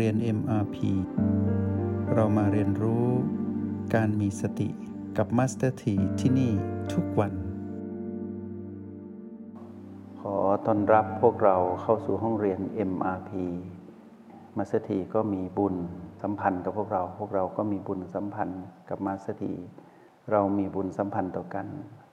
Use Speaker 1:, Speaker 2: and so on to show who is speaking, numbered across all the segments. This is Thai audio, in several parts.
Speaker 1: เรียน MRP เรามาเรียนรู้การมีสติกับ Master T ที่ที่นี่ทุกวัน ขอต้อนรับพวกเราเข้าสู่ห้องเรียน MRP Master T ก็มีบุญสัมพันธ์กับพวกเรา พวกเราก็มีบุญสัมพันธ์กับ Master T เรามีบุญสัมพันธ์ต่อกัน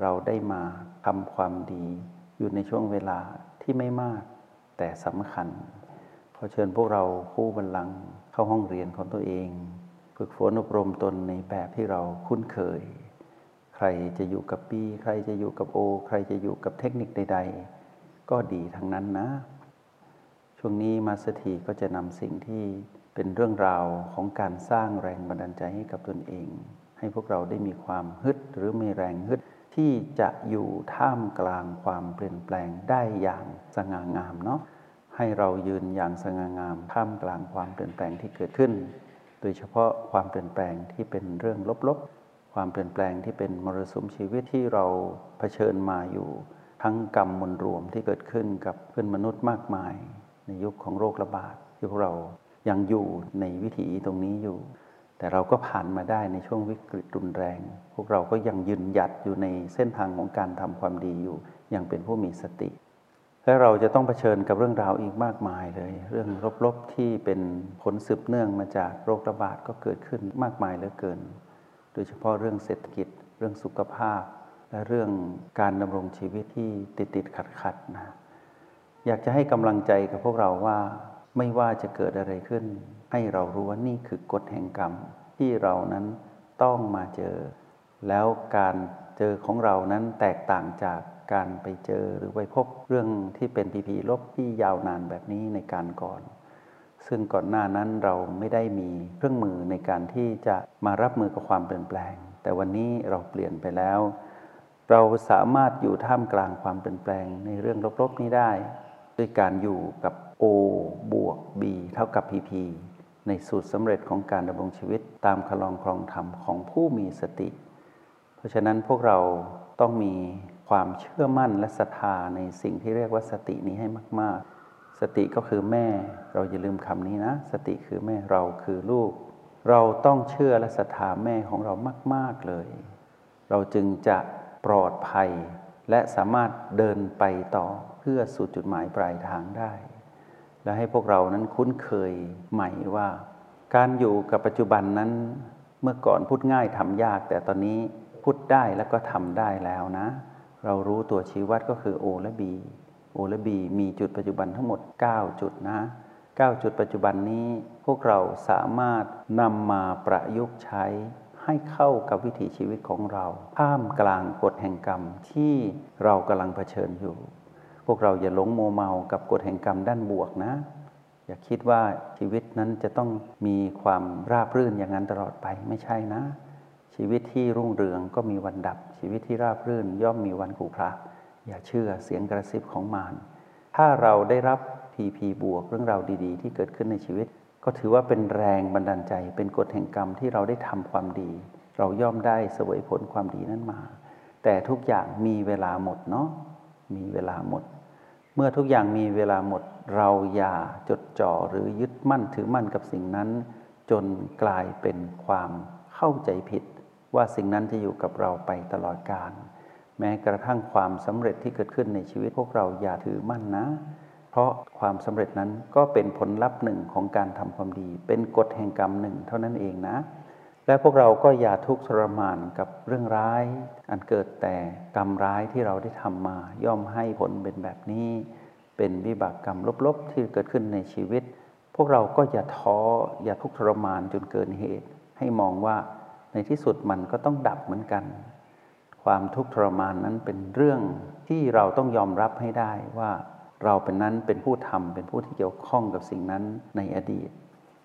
Speaker 1: เราได้มาทำความดี อยู่ในช่วงเวลาที่ไม่มาก แต่สำคัญ ขอเชิญพวกเราคู่บันลังเข้าห้องเรียนของตัวเอง ฝึกฝนอบรมตนในแบบที่เราคุ้นเคย ใครจะอยู่กับปีใครจะอยู่กับโอ ใครจะอยู่กับเทคนิคใด ๆ ก็ดีทั้งนั้นนะ ช่วงนี้มาสถีก็จะนำสิ่งที่เป็นเรื่องราวของการสร้างแรงบันดาลใจให้กับตนเอง ให้พวกเราได้มีความฮึดหรือมีแรงฮึดที่จะอยู่ท่ามกลางความเปลี่ยนแปลงได้อย่างสง่างามเนาะ ให้เรายืนอย่างสง่างามท่ามกลางความเปลี่ยนแปลงที่เกิดขึ้น โดยเฉพาะความเปลี่ยนแปลงที่เป็นเรื่องลบๆ ความเปลี่ยนแปลงที่เป็นมรสุมชีวิตที่เราเผชิญมาอยู่ ทั้งกรรมมวลรวมที่เกิดขึ้นกับเพื่อนมนุษย์มากมาย ในยุคของโรคระบาดที่พวกเรายังอยู่ในวิถีตรงนี้อยู่ แต่เราก็ผ่านมาได้ในช่วงวิกฤตรุนแรง พวกเราก็ยังยืนหยัดอยู่ในเส้นทางของการทำความดีอยู่ยังเป็นผู้มีสติ และเราจะต้องเผชิญกับเรื่องราวอีกมากมายเลย เรื่องลบๆที่เป็นผลสืบเนื่องมาจากโรคระบาดก็เกิดขึ้นมากมายเหลือเกิน โดยเฉพาะเรื่องเศรษฐกิจ เรื่องสุขภาพ และเรื่องการดำรงชีวิตที่ติดติดขัดขัดนะอยากจะให้กำลังใจกับพวกเราว่าไม่ว่าจะเกิดอะไรขึ้น ให้เรารู้ว่านี่คือกฎแห่งกรรม ที่เรานั้นต้องมาเจอ แล้วการเจอของเรานั้นแตกต่างจาก การไปเจอหรือไปพบเรื่องที่เป็นพีพีลบที่ยาวนานแบบนี้ในการก่อน ซึ่งก่อนหน้านั้นเราไม่ได้มีเครื่องมือในการที่จะมารับมือกับความเปลี่ยนแปลง แต่วันนี้เราเปลี่ยนไปแล้ว เราสามารถอยู่ท่ามกลางความเปลี่ยนแปลงในเรื่องลบๆนี้ได้ ด้วยการอยู่กับ O บวก B เท่ากับ PP ในสูตรสำเร็จของการดำรงชีวิตตามคลองครองธรรมของผู้มีสติ เพราะฉะนั้นพวกเราต้องมี ความเชื่อมั่นและศรัทธาในสิ่งที่เรียกว่าสตินี้ให้มาก ๆ สติก็คือแม่ เราอย่าลืมคำนี้นะ สติคือแม่เราคือลูก เราต้องเชื่อและศรัทธาแม่ของเรามาก ๆ เลย เราจึงจะปลอดภัย และสามารถเดินไปต่อเพื่อสู่จุดหมายปลายทางได้ และให้พวกเรานั้นคุ้นเคยใหม่ว่า การอยู่กับปัจจุบันนั้น เมื่อก่อนพูดง่ายทำยาก แต่ตอนนี้พูดได้แล้วก็ทำได้แล้วนะ เรารู้ตัวชี้วัดก็คือ O และ B O และ B มีจุดปัจจุบันทั้งหมด 9 จุดนะ 9 จุดปัจจุบันนี้พวกเราสามารถนำมาประยุกต์ใช้ให้เข้ากับวิถีชีวิตของเราท่ามกลางกฎแห่งกรรมที่เรากำลังเผชิญอยู่ พวกเราอย่าหลงโมเมากับกฎแห่งกรรมด้านบวกนะ อย่าคิดว่าชีวิตนั้นจะต้องมีความราบรื่นอย่างนั้นตลอดไปไม่ใช่นะ ชีวิตที่รุ่งเรืองก็มีวันดับ ชีวิตที่ราบรื่นย่อมมีวันขูพระอย่าเชื่อเสียงกระซิบของมารถ้าเราได้รับพีพีบวกเรื่องราวดี ๆ ที่เกิดขึ้นในชีวิต ก็ถือว่าเป็นแรงบันดาลใจ เป็นกฎแห่งกรรมที่เราได้ทำความดี เราย่อมได้เสวยผลความดีนั้นมา แต่ทุกอย่างมีเวลาหมดเนาะมีเวลาหมด เมื่อทุกอย่างมีเวลาหมด เราอย่าจดจ่อหรือยึดมั่นถือมั่นกับสิ่งนั้น จนกลายเป็นความเข้าใจผิด ว่าสิ่งนั้นจะอยู่กับเราไปตลอดกาลแม้กระทั่งความสำเร็จที่เกิดขึ้นในชีวิตพวกเราอย่าถือมั่นนะ เพราะความสำเร็จนั้นก็เป็นผลลัพธ์หนึ่งของการทำความดี เป็นกฎแห่งกรรมหนึ่งเท่านั้นเองนะ และพวกเราก็อย่าทุกข์ทรมานกับเรื่องร้าย อันเกิดแต่กรรมร้ายที่เราได้ทำมา ย่อมให้ผลเป็นแบบนี้ เป็นวิบากกรรมลบๆ ที่เกิดขึ้นในชีวิต พวกเราก็อย่าท้ออย่าทุกข์ทรมานจนเกินเหตุ ให้มองว่า ในที่สุดมันก็ต้องดับเหมือนกัน ความทุกข์ทรมานนั้นเป็นเรื่องที่เราต้องยอมรับให้ได้ว่าเราเป็นนั้นเป็นผู้ทำเป็นผู้ที่เกี่ยวข้องกับสิ่งนั้นในอดีต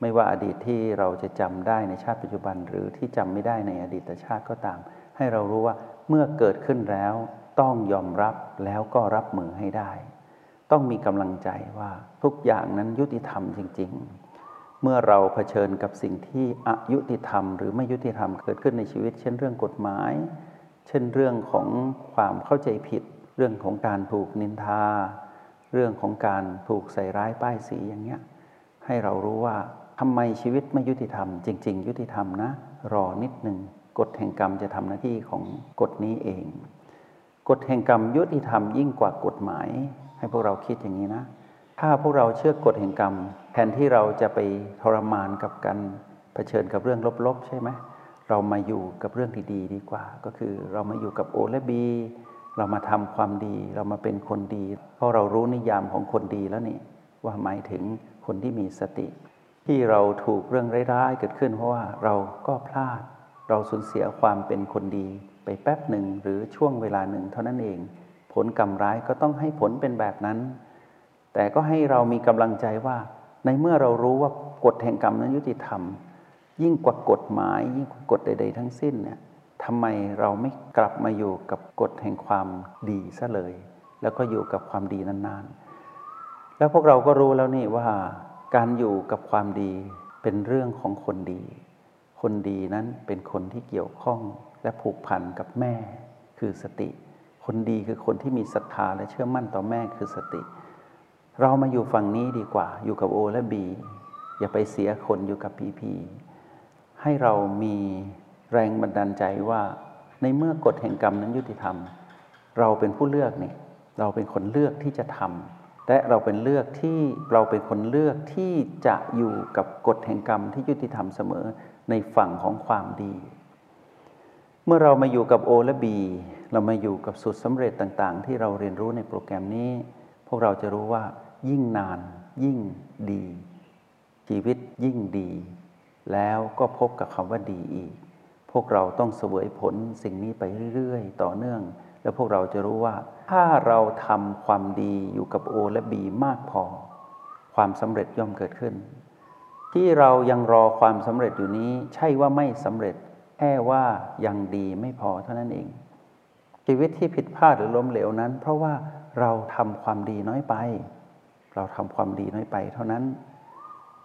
Speaker 1: ไม่ว่าอดีตที่เราจะจำได้ในชาติปัจจุบัน หรือที่จำไม่ได้ในอดีตชาติก็ตาม ให้เรารู้ว่าเมื่อเกิดขึ้นแล้วต้องยอมรับแล้วก็รับมือให้ได้ ต้องมีกำลังใจว่าทุกอย่างนั้นยุติธรรมจริง ๆ เมื่อเราเผชิญกับสิ่งที่อายุติธรรม หรือไม่ยุติธรรมเกิดขึ้นในชีวิต เช่นเรื่องกฎหมาย เช่นเรื่องของความเข้าใจผิด เรื่องของการถูกนินทา เรื่องของการถูกใส่ร้ายป้ายสีอย่างเงี้ยให้เรารู้ว่าทำไมชีวิตไม่ยุติธรรม จริง ๆ ยุติธรรมนะ รอนิดหนึ่งกฎแห่งกรรมจะทำหน้าที่ของกฎนี้เอง กฎแห่งกรรมยุติธรรมยิ่งกว่ากฎหมาย ให้พวกเราคิดอย่างนี้นะ ถ้าพวกเราเชื่อกฎแห่งกรรม แทนที่เราจะไปทรมานกับกันเผชิญกับเรื่องลบๆ ใช่ไหมเรามาอยู่กับเรื่องดีๆ ดีกว่า ก็คือเรามาอยู่กับโอและบี เรามาทำความดี เรามาเป็นคนดี เพราะเรารู้นิยามของคนดีแล้วนี่ว่าหมายถึงคนที่มีสติ ที่เราถูกเรื่องร้ายๆ เกิดขึ้นเพราะว่าเราก็พลาด เราสูญเสียความเป็นคนดี ไปแป๊บหนึ่งหรือช่วงเวลาหนึ่งเท่านั้นเอง ผลกรรมร้ายก็ต้องให้ผลเป็นแบบนั้น แต่ก็ให้เรามีกำลังใจว่า ในเมื่อเรารู้ว่ากฎแห่งกรรมนั้นยุติธรรม ยิ่งกว่ากฎหมาย ยิ่งกว่ากฎใด ๆ ทั้งสิ้นเนี่ยทำไมเราไม่กลับมาอยู่กับกฎแห่งความดีซะเลย แล้วก็อยู่กับความดีนานๆ แล้วพวกเราก็รู้แล้วนี่ว่า การอยู่กับความดีเป็นเรื่องของคนดี คนดีนั้นเป็นคนที่เกี่ยวข้องและผูกพันกับแม่คือสติ คนดีคือคนที่มีศรัทธาและเชื่อมั่นต่อแม่คือสติ เรามาอยู่ฝั่งนี้ดีกว่า อยู่กับโอและบีอย่าไปเสียคนอยู่กับพีพีให้เรามีแรงบันดาลใจว่า ในเมื่อกฎแห่งกรรมนั้นยุติธรรม เราเป็นผู้เลือกนี่เราเป็นคนเลือกที่จะทำและเราเป็นเลือกที่เราเป็นคนเลือกที่จะอยู่กับกฎแห่งกรรมที่ยุติธรรมเสมอในฝั่งของความดี เมื่อเรามาอยู่กับโอและบีเรามาอยู่กับสุดสำเร็จต่าง ๆ ที่เราเรียนรู้ในโปรแกรมนี้ พวกเราจะรู้ว่า ยิ่งนานยิ่งดี ชีวิตยิ่งดี แล้วก็พบกับคำว่าดีอีก พวกเราต้องเสวยผลสิ่งนี้ไปเรื่อยๆ ต่อเนื่อง แล้วพวกเราจะรู้ว่า ถ้าเราทำความดีอยู่กับโอและบีมากพอ ความสำเร็จย่อมเกิดขึ้น ที่เรายังรอความสำเร็จอยู่นี้ ใช่ว่าไม่สำเร็จแค่ว่ายังดีไม่พอเท่านั้นเอง ชีวิตที่ผิดพลาดหรือล้มเหลวนั้น เพราะว่าเราทำความดีน้อยไป เราทำความดีน้อยไป เท่านั้น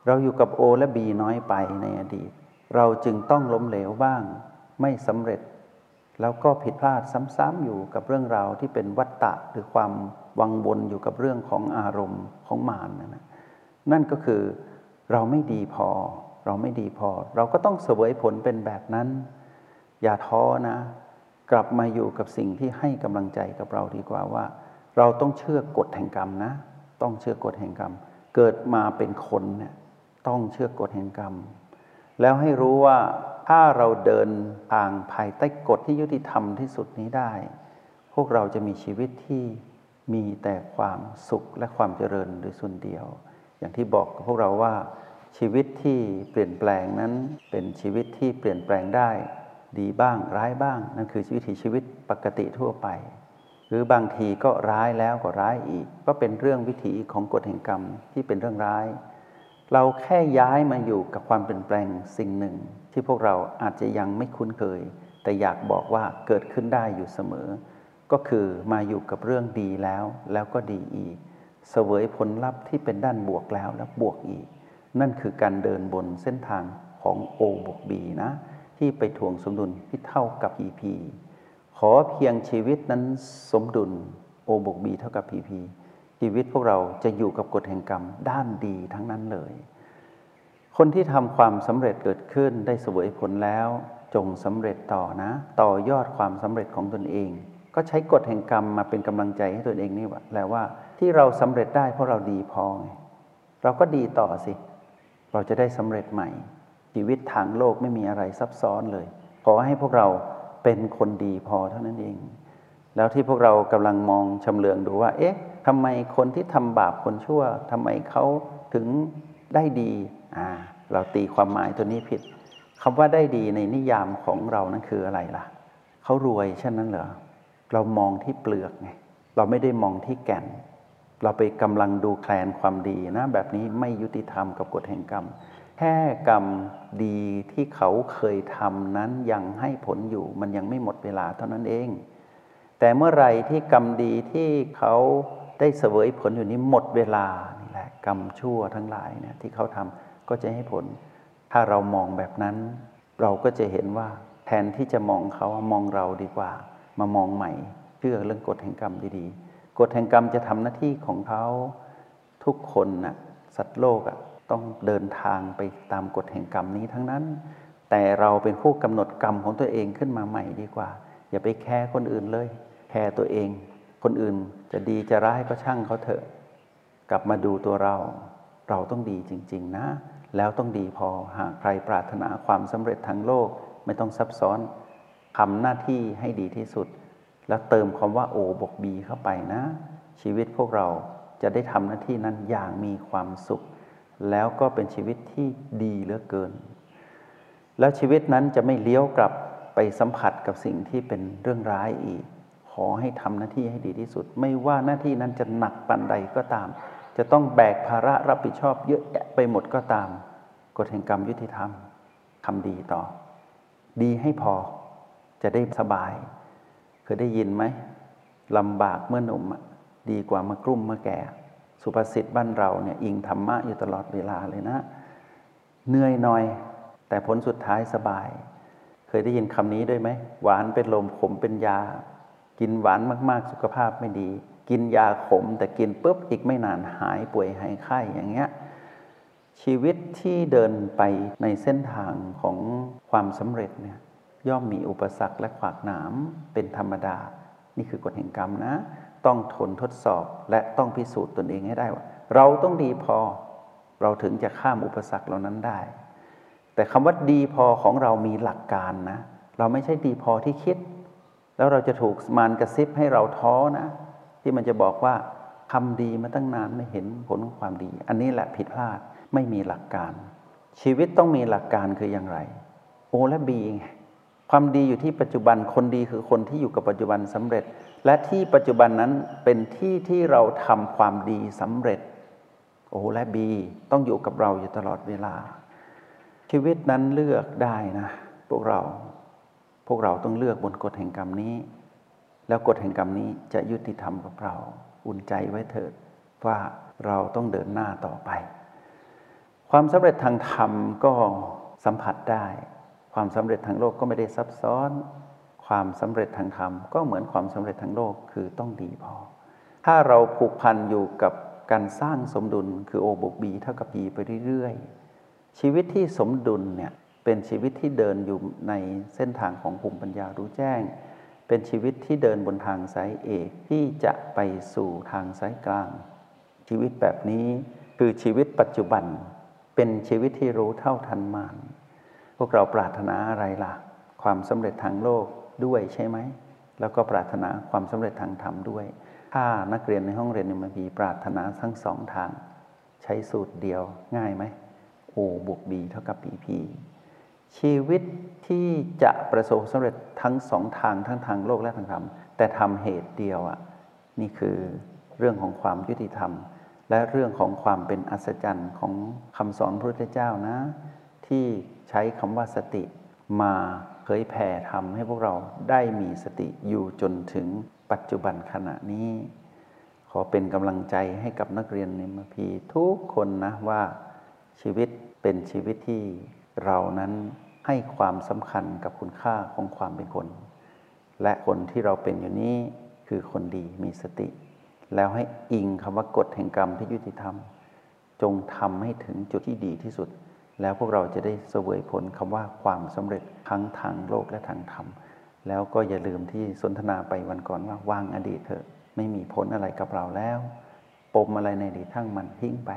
Speaker 1: เราอยู่กับโอและบีน้อยไปในอดีต เราจึงต้องล้มเหลวบ้าง ไม่สำเร็จ แล้วก็ผิดพลาดซ้ำๆอยู่กับเรื่องราวที่เป็นวัตตะหรือความวังวนอยู่กับเรื่องของอารมณ์ของมารนนะนั่นก็คือเราไม่ดีพอ เราไม่ดีพอ เราก็ต้องเสวยผลเป็นแบบนั้น อย่าท้อนะ กลับมาอยู่กับสิ่งที่ให้กำลังใจกับเราดีกว่าว่า เราต้องเชื่อกฎแห่งกรรมนะ ต้องเชื่อกฎแห่งกรรม เกิดมาเป็นคนเนี่ยต้องเชื่อกฎแห่งกรรม แล้วให้รู้ว่าถ้าเราเดินทางภายใต้กฎที่ยุติธรรมที่สุดนี้ได้ พวกเราจะมีชีวิตที่มีแต่ความสุขและความเจริญโดยส่วนเดียว อย่างที่บอกกับพวกเราว่าชีวิตที่เปลี่ยนแปลงนั้นเป็นชีวิตที่เปลี่ยนแปลงได้ ดีบ้างร้ายบ้าง นั่นคือวิถีชีวิตปกติทั่วไป หรือบางทีก็ร้ายแล้วก็ร้ายอีก ก็เป็นเรื่องวิถีของกฎแห่งกรรมที่เป็นเรื่องร้าย เราแค่ย้ายมาอยู่กับความเปลี่ยนแปลงสิ่งหนึ่ง ที่พวกเราอาจจะยังไม่คุ้นเคย แต่อยากบอกว่าเกิดขึ้นได้อยู่เสมอ ก็คือมาอยู่กับเรื่องดีแล้วแล้วก็ดีอีก เสวยผลลัพธ์ที่เป็นด้านบวกแล้วแล้วบวกอีก นั่นคือการเดินบนเส้นทางของ O บวก B นะ ที่ไปถ่วงสมดุลที่เท่ากับ EP ขอเพียงชีวิตนั้นสมดุล O บวก B เท่ากับ PP ชีวิตพวกเราจะอยู่กับกฎแห่งกรรมด้านดีทั้งนั้นเลย คนที่ทำความสำเร็จเกิดขึ้นได้สวยผลแล้ว จงสำเร็จต่อนะ ต่อยอดความสำเร็จของตนเอง ก็ใช้กฎแห่งกรรมมาเป็นกำลังใจให้ตนเองนี่แหละว่าที่เราสำเร็จได้เพราะเราดีพอไงเราก็ดีต่อสิ เราจะได้สำเร็จใหม่ ชีวิตทางโลกไม่มีอะไรซับซ้อนเลย ขอให้พวกเรา เป็นคนดีพอเท่านั้นเอง แล้วที่พวกเรากำลังมองชำเลืองดูว่า เอ๊ะทำไมคนที่ทำบาปคนชั่วทำไมเขาถึงได้ดีอ่าเราตีความหมายตัวนี้ผิดคำว่าได้ดีในนิยามของเรานั้นคืออะไรล่ะเขารวยเช่นนั้นเหรอเรามองที่เปลือกไงเราไม่ได้มองที่แก่น เราไปกำลังดูแคลนความดีนะ แบบนี้ไม่ยุติธรรมกับกฎแห่งกรรม แค่กรรมดีที่เขาเคยทำนั้นยังให้ผลอยู่ มันยังไม่หมดเวลาเท่านั้นเอง แต่เมื่อไรที่กรรมดีที่เขาได้เสวยผลอยู่นี้หมดเวลานี่แหละกรรมชั่วทั้งหลายเนี่ยที่เขาทำก็จะให้ผล ถ้าเรามองแบบนั้น เราก็จะเห็นว่าแทนที่จะมองเขามองเราดีกว่า มามองใหม่เชื่อเรื่องกฎแห่งกรรมดีๆกฎแห่งกรรมจะทำหน้าที่ของเขาทุกคนนะ่ะสัตว์โลกอะ่ะ ต้องเดินทางไปตามกฎแห่งกรรมนี้ทั้งนั้น แต่เราเป็นผู้กำหนดกรรมของตัวเองขึ้นมาใหม่ดีกว่า อย่าไปแคร์คนอื่นเลย แคร์ตัวเอง คนอื่นจะดีจะร้ายก็ช่างเขาเถอะ กลับมาดูตัวเรา เราต้องดีจริง ๆ นะ แล้วต้องดีพอหากใครปรารถนาความสำเร็จทางโลกไม่ต้องซับซ้อนทำหน้าที่ให้ดีที่สุด แล้วเติมคำว่าโอบกบีเข้าไปนะ ชีวิตพวกเราจะได้ทำหน้าที่นั้นอย่างมีความสุข แล้วก็เป็นชีวิตที่ดีเหลือเกิน แล้วชีวิตนั้นจะไม่เลี้ยวกลับไปสัมผัสกับสิ่งที่เป็นเรื่องร้ายอีก ขอให้ทำหน้าที่ให้ดีที่สุด ไม่ว่าหน้าที่นั้นจะหนักปันใดก็ตาม จะต้องแบกภาระรับผิดชอบเยอะแยะไปหมดก็ตาม กฎแห่งกรรมยุติธรรมทำดีต่อ ดีให้พอจะได้สบาย เคยได้ยินไหมลำบากเมื่อหนุ่มดีกว่าเมื่อกลุ่มเมื่อแก่ สุภาษิตบ้านเราเนี่ยอิงธรรมะอยู่ตลอดเวลาเลยนะ เหนื่อยหน่อย แต่ผลสุดท้ายสบาย เคยได้ยินคำนี้ด้วยไหม หวานเป็นลมขมเป็นยา กินหวานมากๆ สุขภาพไม่ดี กินยาขม แต่กินปุ๊บอีกไม่นานหายป่วยหายไข้อย่างเงี้ยชีวิตที่เดินไปในเส้นทางของความสำเร็จเนี่ยย่อมมีอุปสรรคและขวากหนามเป็นธรรมดา นี่คือกฎแห่งกรรมนะ ต้องทนทดสอบและต้องพิสูจน์ตนเองให้ได้ว่า เราต้องดีพอเราถึงจะข้ามอุปสรรคเหล่านั้นได้ แต่คำว่าดีพอของเรามีหลักการนะ เราไม่ใช่ดีพอที่คิด แล้วเราจะถูกมารกระซิบให้เราท้อนะ ที่มันจะบอกว่าทำดีมาตั้งนานไม่เห็นผลของความดี อันนี้แหละผิดพลาดไม่มีหลักการ ชีวิตต้องมีหลักการคืออย่างไร โอและบีไงความดีอยู่ที่ปัจจุบันคนดีคือคนที่อยู่กับปัจจุบันสำเร็จ และที่ปัจจุบันนั้นเป็นที่ที่เราทำความดีสำเร็จ โอ้และบีต้องอยู่กับเราอยู่ตลอดเวลา ชีวิตนั้นเลือกได้นะ พวกเราพวกเราต้องเลือกบนกฎแห่งกรรมนี้ แล้วกฎแห่งกรรมนี้จะยุติธรรมกับเรา อุ่นใจไว้เถิดว่าเราต้องเดินหน้าต่อไป ความสำเร็จทางธรรมก็สัมผัสได้ ความสำเร็จทางโลกก็ไม่ได้ซับซ้อน ความสำเร็จทางธรรมก็เหมือนความสำเร็จทางโลกคือต้องดีพอ ถ้าเราผูกพันอยู่กับการสร้างสมดุลคือโอบกบีเท่ากับบีไปเรื่อยๆ ชีวิตที่สมดุลเนี่ยเป็นชีวิตที่เดินอยู่ในเส้นทางของภูมิปัญญารู้แจ้ง เป็นชีวิตที่เดินบนทางสายเอกที่จะไปสู่ทางสายกลาง ชีวิตแบบนี้คือชีวิตปัจจุบัน เป็นชีวิตที่รู้เท่าทันมานพวกเราปรารถนาอะไรล่ะ ความสำเร็จทางโลก ด้วยใช่ไหม แล้วก็ปรารถนาความสำเร็จทางธรรมด้วย ถ้านักเรียนในห้องเรียนมบีปรารถนาทั้งสองทาง ใช้สูตรเดียวง่ายไหมโอบวกบีเท่ากับปีพีชีวิตที่จะประสบสำเร็จทั้งสองทางทั้งทางโลกและทางธรรม แต่ทำเหตุเดียวอะนี่คือเรื่องของความยุติธรรม และเรื่องของความเป็นอัศจรรย์ของคำสอนพระพุทธเจ้านะ ที่ใช้คำว่าสติมา ผยแผ่ทำให้พวกเราได้มีสติอยู่จนถึงปัจจุบันขณะนี้ ขอเป็นกำลังใจให้กับนักเรียนในมพีทุกคนนะว่าชีวิตเป็นชีวิตที่เรานั้นให้ความสำคัญกับคุณค่าของความเป็นคน และคนที่เราเป็นอยู่นี้คือคนดีมีสติ แล้วให้อิงคำว่ากฎแห่งกรรมที่ยุติธรรม จงทำให้ถึงจุดที่ดีที่สุด แล้วพวกเราจะได้เสวยผลคำว่าความสำเร็จทั้งทางโลกและทางธรรม แล้วก็อย่าลืมที่สนทนาไปวันก่อนว่าวางอดีตเถอะ ไม่มีผลอะไรกับเราแล้ว ปมอะไรในอดีตทั้งมันทิ้งไป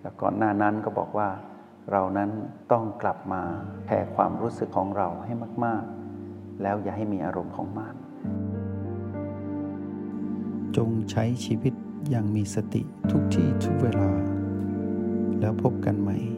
Speaker 1: แล้วก่อนหน้านั้นก็บอกว่า เรานั้นต้องกลับมาแผ่ความรู้สึกของเราให้มาก ๆ แล้วอย่าให้มีอารมณ์ของมารจงใช้ชีวิตอย่างมีสติทุกที่ทุกเวลา แล้วพบกันใหม่